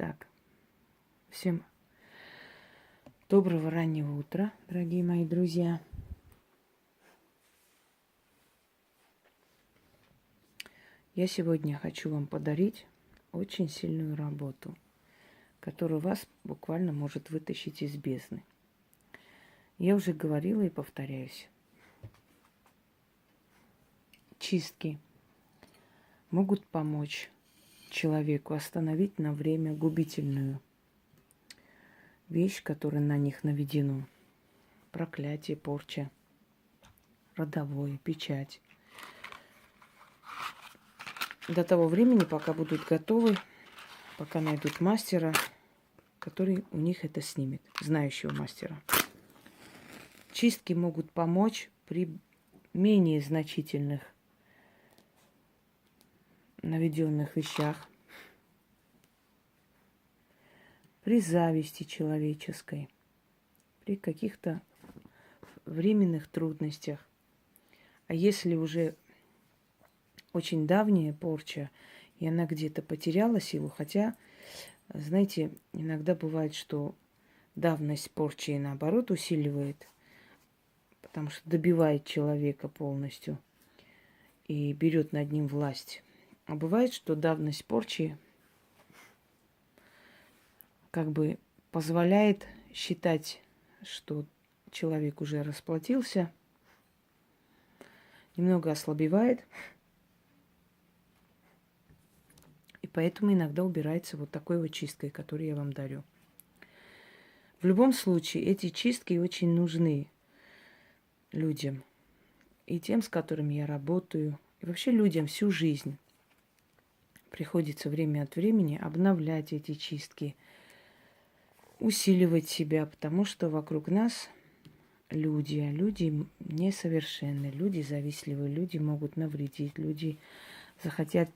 Итак, всем доброго раннего утра, дорогие мои друзья. Я сегодня хочу вам подарить очень сильную работу, которая вас буквально может вытащить из бездны. Я уже говорила и повторяюсь. Чистки могут помочь человеку остановить на время губительную вещь, которая на них наведено. Проклятие, порча, родовое, печать. До того времени, пока будут готовы, пока найдут мастера, который у них это снимет, знающего мастера. Чистки могут помочь при менее значительных наведенных вещах, при зависти человеческой, при каких-то временных трудностях. А если уже очень давняя порча, и она где-то потеряла силу, хотя, знаете, иногда бывает, что давность порчи, наоборот, усиливает, потому что добивает человека полностью и берет над ним власть. А бывает, что давность порчи как бы позволяет считать, что человек уже расплатился, немного ослабевает, и поэтому иногда убирается вот такой вот чисткой, которую я вам дарю. В любом случае, эти чистки очень нужны людям. И тем, с которыми я работаю, и вообще людям всю жизнь приходится время от времени обновлять эти чистки, усиливать себя, потому что вокруг нас люди, а люди несовершенны, люди завистливые, люди могут навредить, люди захотят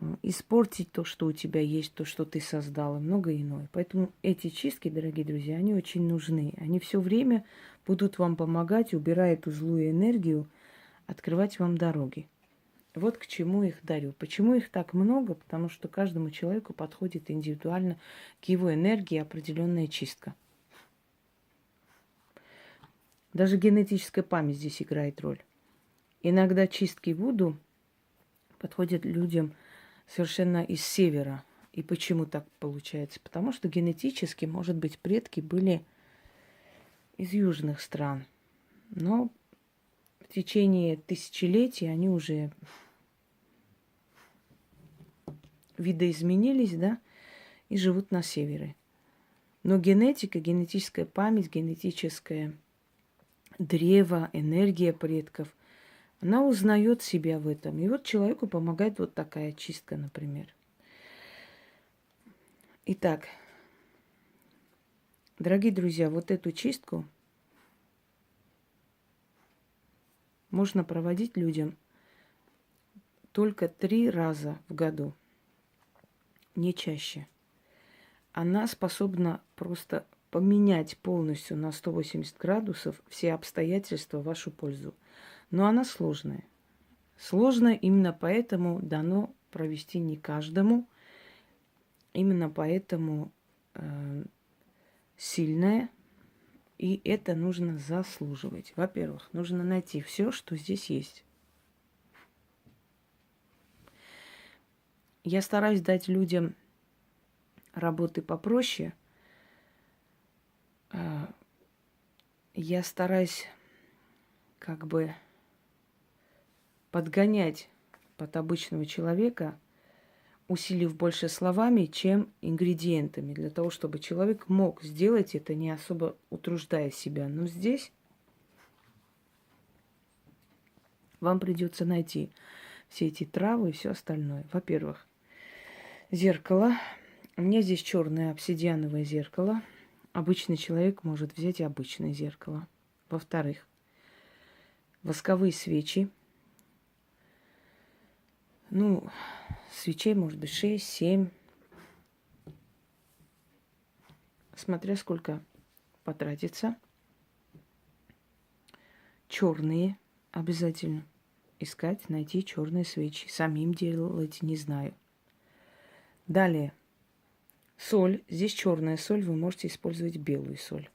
э, испортить то, что у тебя есть, то, что ты создал, и многое иное. Поэтому эти чистки, дорогие друзья, они очень нужны. Они все время будут вам помогать, убирая эту злую энергию, открывать вам дороги. Вот к чему их дарю. Почему их так много? Потому что каждому человеку подходит индивидуально к его энергии определенная чистка. Даже генетическая память здесь играет роль. Иногда чистки Вуду подходят людям совершенно из севера. И почему так получается? Потому что генетически, может быть, предки были из южных стран. Но в течение тысячелетий они уже видоизменились, да, и живут на севере. Но генетика, генетическая память, генетическое древо, энергия предков, она узнает себя в этом. И вот человеку помогает вот такая чистка, например. Итак, дорогие друзья, вот эту чистку – можно проводить людям только три раза в году, не чаще. Она способна просто поменять полностью на 180 градусов все обстоятельства в вашу пользу. Но она сложная. Сложная именно поэтому дано провести не каждому. Именно поэтому э, сильная, и это нужно заслуживать. Во-первых, нужно найти все, что здесь есть. Я стараюсь дать людям работы попроще. А, я стараюсь как бы подгонять под обычного человека – усилив больше словами, чем ингредиентами, для того, чтобы человек мог сделать это, не особо утруждая себя. Но здесь вам придется найти все эти травы и все остальное. Во-первых, зеркало. У меня здесь черное обсидиановое зеркало. Обычный человек может взять обычное зеркало. Во-вторых, восковые свечи. Ну, свечей может быть 6, 7. Смотря сколько потратится. Черные обязательно искать, найти черные свечи. Самим делать не знаю. Далее. Соль. Здесь черная соль. Вы можете использовать белую соль.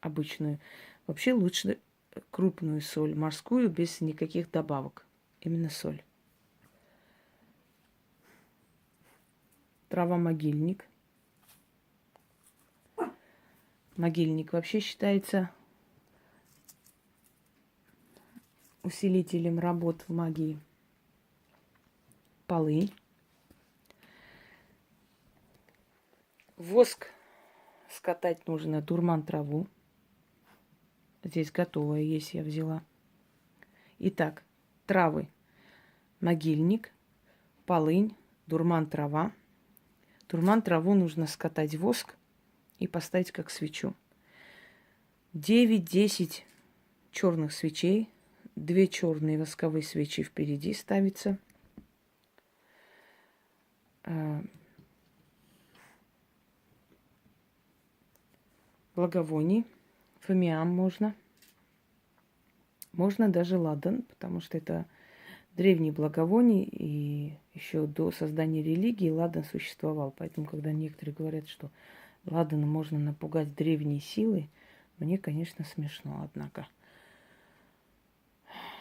Обычную. Вообще лучше крупную соль, морскую, без никаких добавок. Именно соль. Трава могильник. Вообще считается усилителем работ в магии. Полынь. Воск скатать нужно, дурман траву. Здесь готовое есть, я взяла. Итак, травы. Могильник, полынь, дурман трава. Дурман траву нужно скатать воск и поставить как свечу. 9-10 черных свечей, две черные восковые свечи впереди ставится. А, благовоний, фамиам можно. Можно даже ладан, потому что это древний благовоний, и еще до создания религии ладан существовал. Поэтому, когда некоторые говорят, что ладаном можно напугать древние силы, мне, конечно, смешно, однако.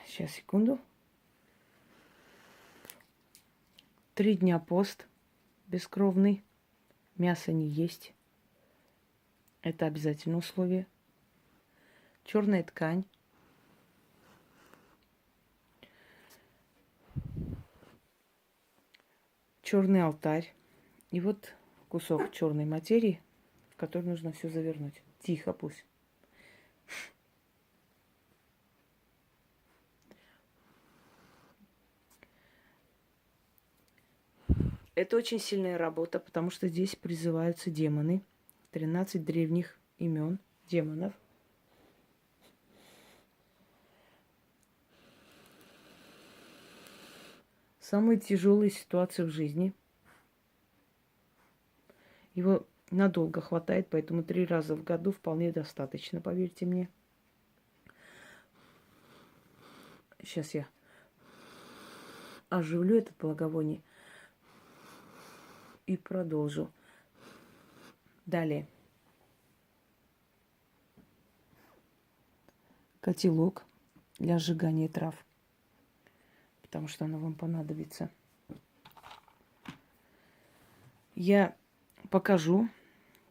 Сейчас, секунду. Три дня пост бескровный. Мясо не есть. Это обязательное условие. Черная ткань. Черный алтарь. И вот кусок черной материи, в который нужно все завернуть. Тихо пусть. Это очень сильная работа, потому что здесь призываются демоны. 13 древних имен демонов. Самые тяжелые ситуации в жизни. Его надолго хватает, поэтому три раза в году вполне достаточно, поверьте мне. Сейчас я оживлю этот благовоние и продолжу. Далее. Котелок для сжигания трав, потому что оно вам понадобится. Я покажу,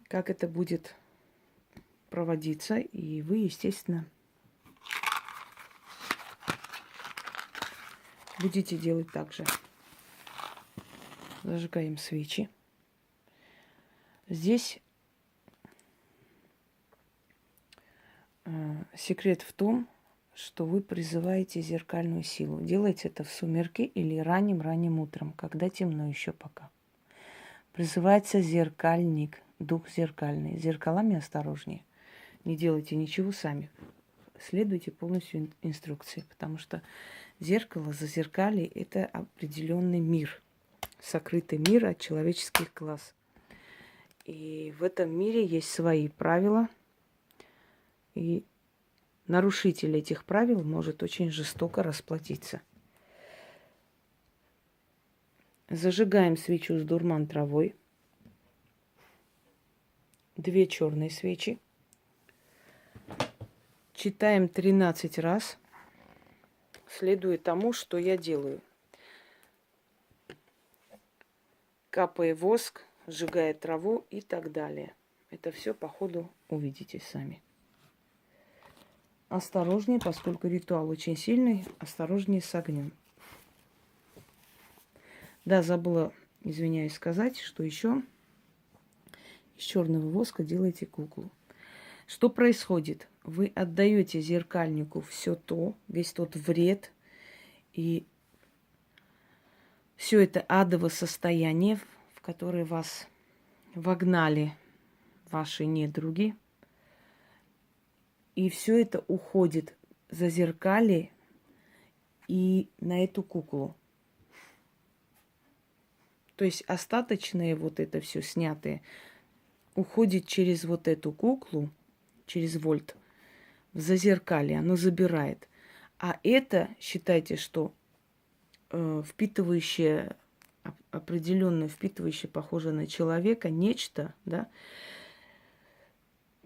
как это будет проводиться, и вы, естественно, будете делать так же. Зажигаем свечи. Здесь э, секрет в том, что вы призываете зеркальную силу. Делайте это в сумерки или ранним-ранним утром, когда темно еще пока. Призывается зеркальник, дух зеркальный. Зеркалами осторожнее. Не делайте ничего сами. Следуйте полностью инструкции, потому что зеркало, зазеркалье – это определенный мир – сокрытый мир от человеческих глаз. И в этом мире есть свои правила, и нарушитель этих правил может очень жестоко расплатиться. Зажигаем свечу с дурман травой. Две черные свечи. Читаем 13 раз, следуя тому, что я делаю – капая воск, сжигая траву и так далее. Это все по ходу увидите сами. Осторожнее, поскольку ритуал очень сильный, осторожнее с огнем. Да, забыла, извиняюсь, сказать, что еще из черного воска делаете куклу. Что происходит? Вы отдаете зеркальнику все то, весь тот вред и все это адово состояние, в которое вас вогнали ваши недруги. И все это уходит за зеркали и на эту куклу. То есть остаточное вот это все снятое уходит через вот эту куклу, через вольт, в зазеркалье, оно забирает. А это, считайте, что э, впитывающее определенное, впитывающее, похоже на человека, нечто, да,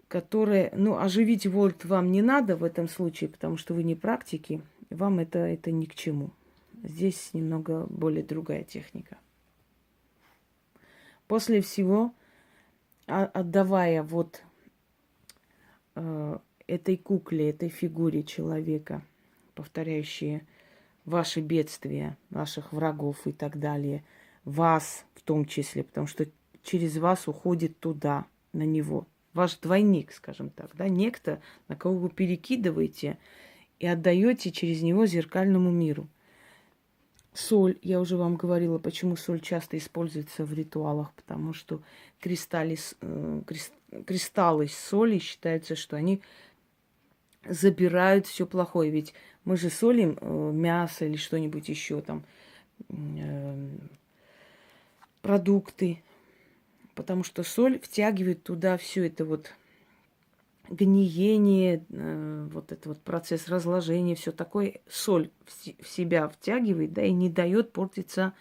которое, ну, оживить вольт вам не надо в этом случае, потому что вы не практики, вам это, это ни к чему. Здесь немного более другая техника. После всего, а, отдавая вот э, этой кукле, этой фигуре человека, повторяющие ваши бедствия, ваших врагов и так далее, вас в том числе, потому что через вас уходит туда, на него. Ваш двойник, скажем так, да, некто, на кого вы перекидываете и отдаете через него зеркальному миру. Соль, я уже вам говорила, почему соль часто используется в ритуалах, потому что кристаллы, э, кристаллы соли считается, что они забирают все плохое. Ведь мы же солим э, мясо или что-нибудь еще там, э, продукты, потому что соль втягивает туда все это вот гниение, э, вот этот вот процесс разложения, все такое, соль в себя втягивает, да, и не дает портиться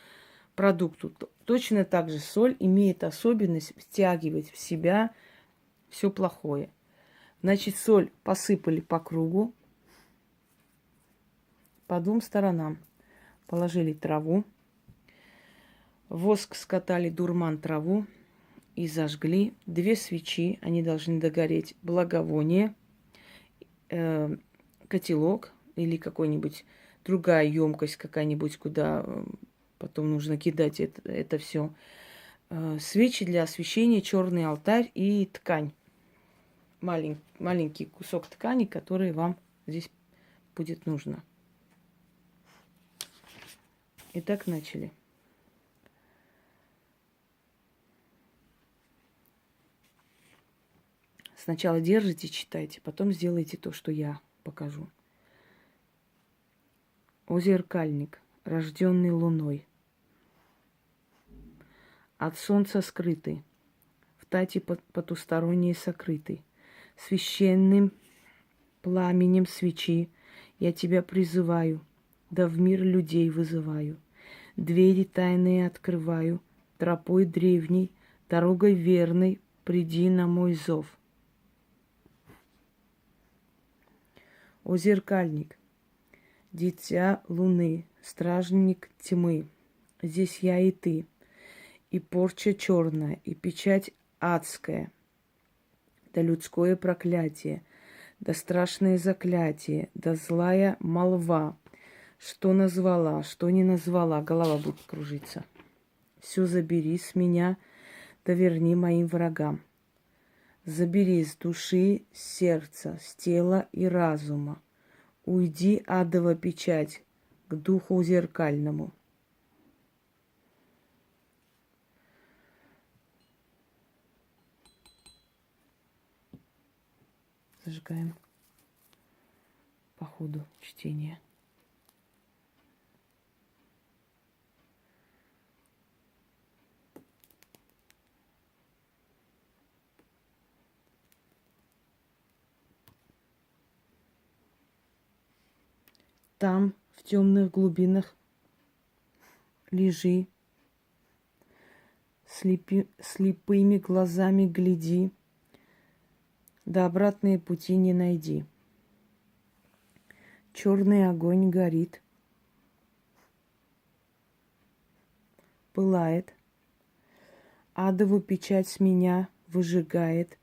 продукту. Точно так же соль имеет особенность втягивать в себя все плохое. Значит, соль посыпали по кругу, по двум сторонам. Положили траву, воск скатали дурман траву и зажгли две свечи. Они должны догореть благовоние, э, котелок или какой-нибудь другая емкость какая-нибудь, куда э, потом нужно кидать это, это все. Э, свечи для освещения, черный алтарь и ткань малень, маленький кусок ткани, который вам здесь будет нужно. Итак, начали. Сначала держите, читайте, потом сделайте то, что я покажу. О зеркальник, рожденный луной, от солнца скрытый, в тате потусторонней сокрытый, священным пламенем свечи я тебя призываю, да в мир людей вызываю. Двери тайные открываю, тропой древней, дорогой верной, приди на мой зов. О зеркальник, дитя луны, стражник тьмы, здесь я и ты, и порча черная, и печать адская – да людское проклятие, да страшное заклятие, да злая молва, что назвала, что не назвала, голова будет кружиться. Все забери с меня, да верни моим врагам. Забери с души, сердца, с тела и разума. Уйди, адова печать, к духу зеркальному. зажигаем по ходу чтения. Там, в темных глубинах, лежи, слепи, слепыми глазами гляди, да обратные пути не найди. Черный огонь горит, пылает, адову печать с меня выжигает,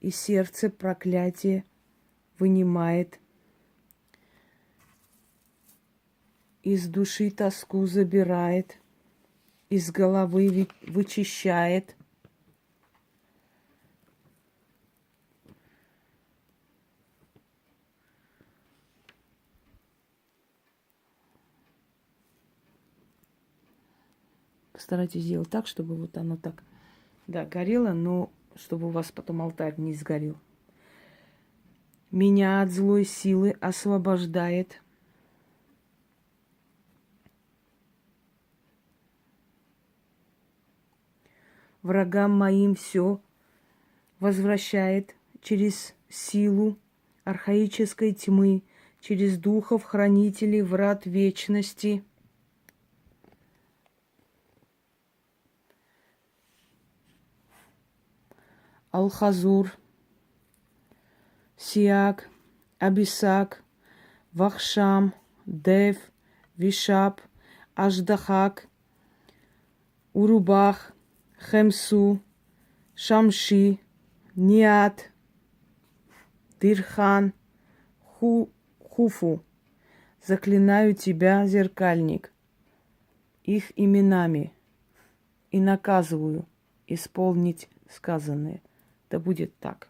и сердце проклятие вынимает, из души тоску забирает, из головы вычищает – Постарайтесь сделать так, чтобы вот оно так, да, горело, но чтобы у вас потом алтарь не сгорел. Меня от злой силы освобождает. врагам моим все возвращает через силу архаической тьмы, через духов хранителей врат вечности. Алхазур, Сиак, Абисак, Вахшам, Дев, Вишап, Аждахак, Урубах – Хемсу, Шамши, Ниат, Дирхан, Ху, Хуфу. Заклинаю тебя, зеркальник, их именами и наказываю исполнить сказанное. Да будет так.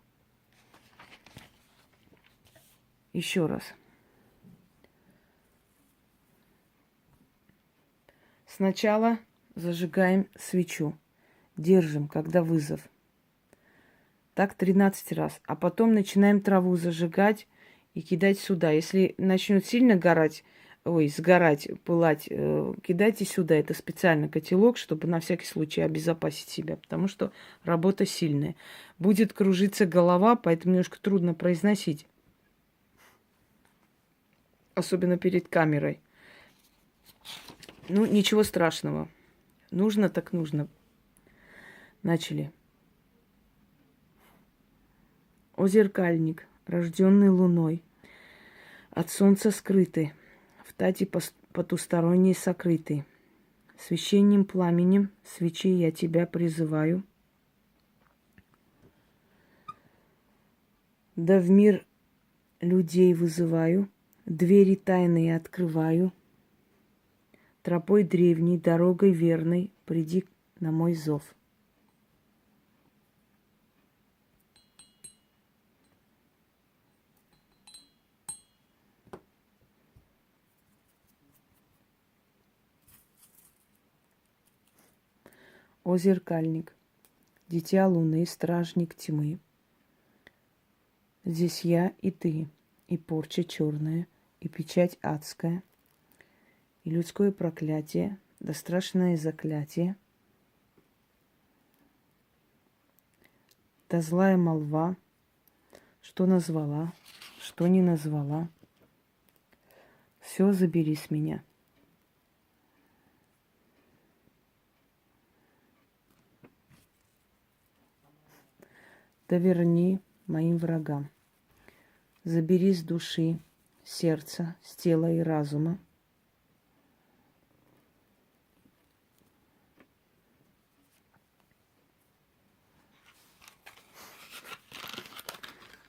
Еще раз. Сначала зажигаем свечу. Держим, когда вызов. Так 13 раз. А потом начинаем траву зажигать и кидать сюда. Если начнет сильно горать, ой, сгорать, пылать, э, кидайте сюда. Это специально котелок, чтобы на всякий случай обезопасить себя, потому что работа сильная. Будет кружиться голова, поэтому немножко трудно произносить. Особенно перед камерой. Ну, ничего страшного. Нужно так нужно. Начали. О зеркальник, рожденный луной, от солнца скрытый, в тате потусторонней сокрытый. Священным пламенем свечи я тебя призываю. Да в мир людей вызываю, двери тайные открываю. Тропой древней, дорогой верной, приди на мой зов. О зеркальник, дитя луны, стражник тьмы. Здесь я и ты, и порча черная, и печать адская, и людское проклятие, да страшное заклятие, да злая молва, что назвала, что не назвала. Все забери с меня – да верни моим врагам. Забери с души, сердца, с тела и разума.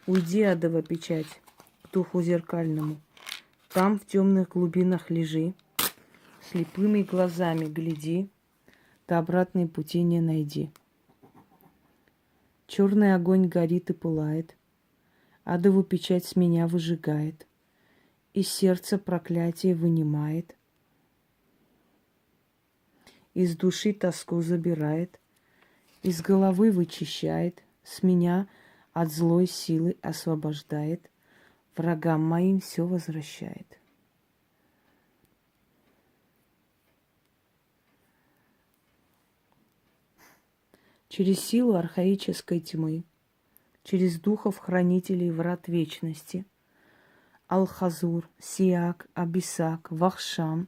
Уйди, адова печать, к духу зеркальному. Там в темных глубинах лежи, слепыми глазами гляди, да обратной пути не найди. Черный огонь горит и пылает, Адову печать с меня выжигает, Из сердца проклятие вынимает, Из души тоску забирает, Из головы вычищает, С меня от злой силы освобождает, Врагам моим все возвращает. Через силу архаической тьмы, через духов-хранителей врат вечности, Алхазур, Сиак, Абисак, Вахшам,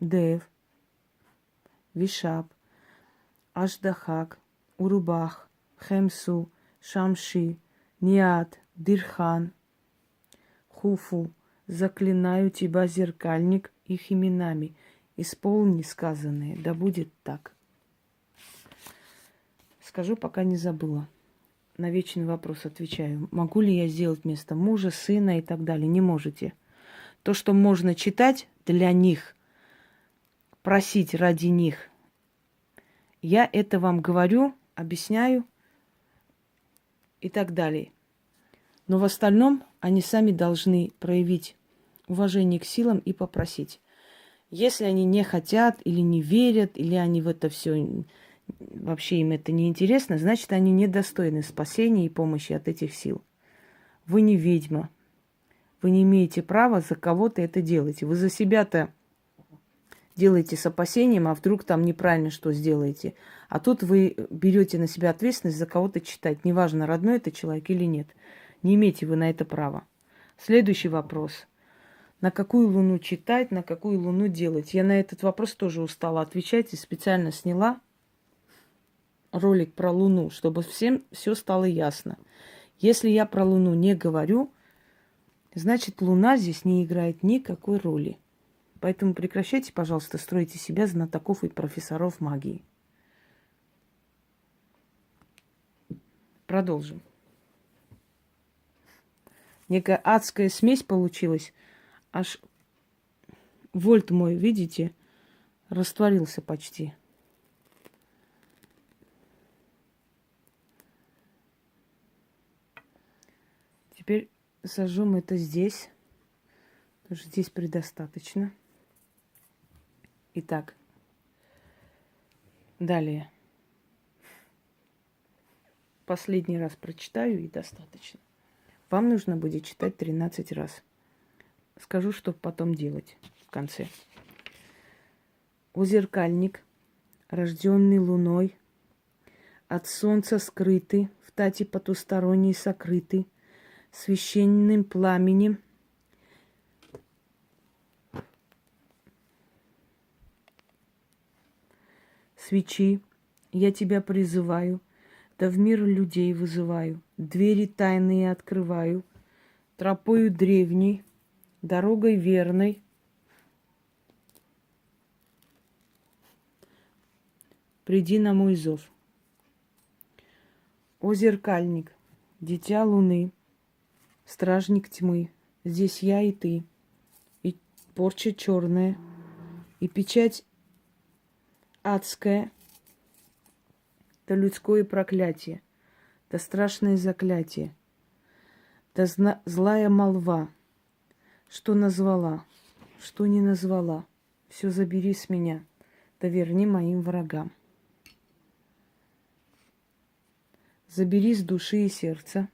Дев, Вишаб, Аждахак, Урубах, Хемсу, Шамши, Ниат, Дирхан, Хуфу, заклинаю тебя, зеркальник, их именами, исполни сказанное, да будет так. Скажу, пока не забыла. На вечный вопрос отвечаю. Могу ли я сделать вместо мужа, сына и так далее? Не можете. То, что можно читать для них, просить ради них, я это вам говорю, объясняю и так далее. Но в остальном они сами должны проявить уважение к силам и попросить. Если они не хотят или не верят, или они в это все вообще им это не интересно, значит, они недостойны спасения и помощи от этих сил. Вы не ведьма. Вы не имеете права за кого-то это делать. Вы за себя-то делаете с опасением, а вдруг там неправильно что сделаете. А тут вы берете на себя ответственность за кого-то читать. Неважно, родной это человек или нет. Не имеете вы на это права. Следующий вопрос. На какую луну читать, на какую луну делать? Я на этот вопрос тоже устала отвечать и специально сняла ролик про Луну, чтобы всем все стало ясно. Если я про Луну не говорю, значит Луна здесь не играет никакой роли. Поэтому прекращайте, пожалуйста, строить из себя знатоков и профессоров магии. Продолжим. Некая адская смесь получилась. Аж вольт мой, видите, растворился почти. Теперь сожжем это здесь. Потому что здесь предостаточно. Итак, далее. Последний раз прочитаю и достаточно. Вам нужно будет читать 13 раз. Скажу, что потом делать в конце. Озеркальник, рожденный луной, от солнца скрытый, в тати потусторонней сокрытый, священным пламенем свечи, я тебя призываю – да в мир людей вызываю, двери тайные открываю, тропою древней, дорогой верной. Приди на мой зов. О зеркальник, дитя луны, стражник тьмы, здесь я и ты, и порча черная, и печать адская — да людское проклятие, да страшное заклятие, да зна- злая молва, что назвала, что не назвала, все забери с меня, да верни моим врагам. Забери с души и сердца,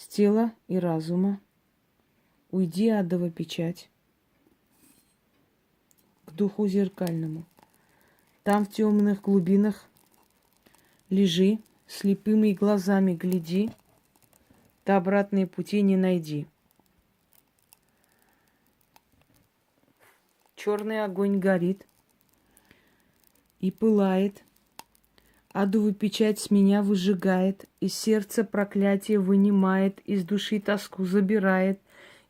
с тела и разума, уйди адова печать к духу зеркальному. Там в темных глубинах Лежи, слепыми глазами гляди, да обратные пути не найди. Черный огонь горит и пылает, Адовую печать с меня выжигает, Из сердца проклятие вынимает, Из души тоску забирает,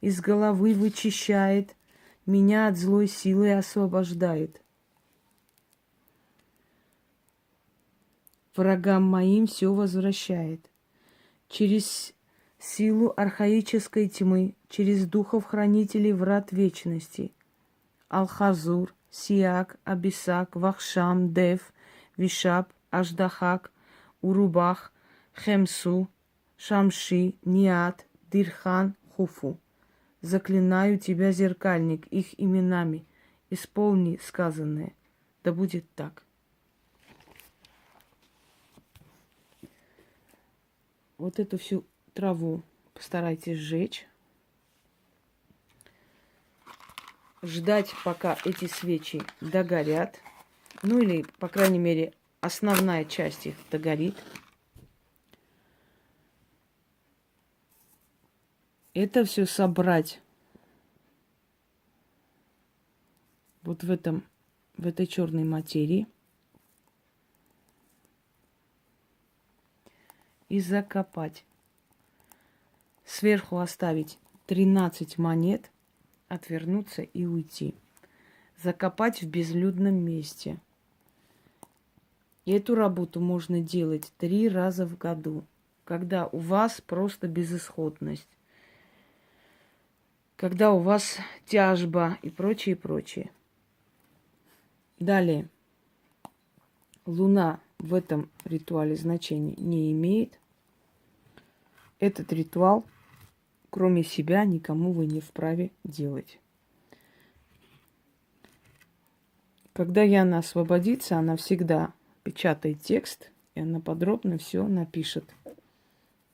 Из головы вычищает, Меня от злой силы освобождает. врагам моим все возвращает. Через силу архаической тьмы, через духов-хранителей врат вечности. Алхазур, Сиак, Абисак, Вахшам, Дев, Вишаб, Аждахак, Урубах, Хемсу, Шамши, Ниат, Дирхан, Хуфу. Заклинаю тебя, зеркальник, их именами. Исполни сказанное. Да будет так. вот эту всю траву постарайтесь сжечь. Ждать, пока эти свечи догорят. Ну или, по крайней мере, основная часть их догорит. Это все собрать вот в этом, в этой черной материи – и закопать. Сверху оставить 13 монет, отвернуться и уйти. Закопать в безлюдном месте. И эту работу можно делать три раза в году, когда у вас просто безысходность, когда у вас тяжба и прочее, прочее. Далее. Луна в этом ритуале значения не имеет. Этот ритуал, кроме себя, никому вы не вправе делать. Когда Яна освободится, она всегда печатает текст, и она подробно все напишет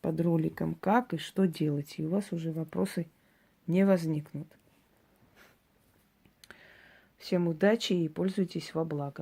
под роликом, как и что делать. И у вас уже вопросы не возникнут. Всем удачи и пользуйтесь во благо.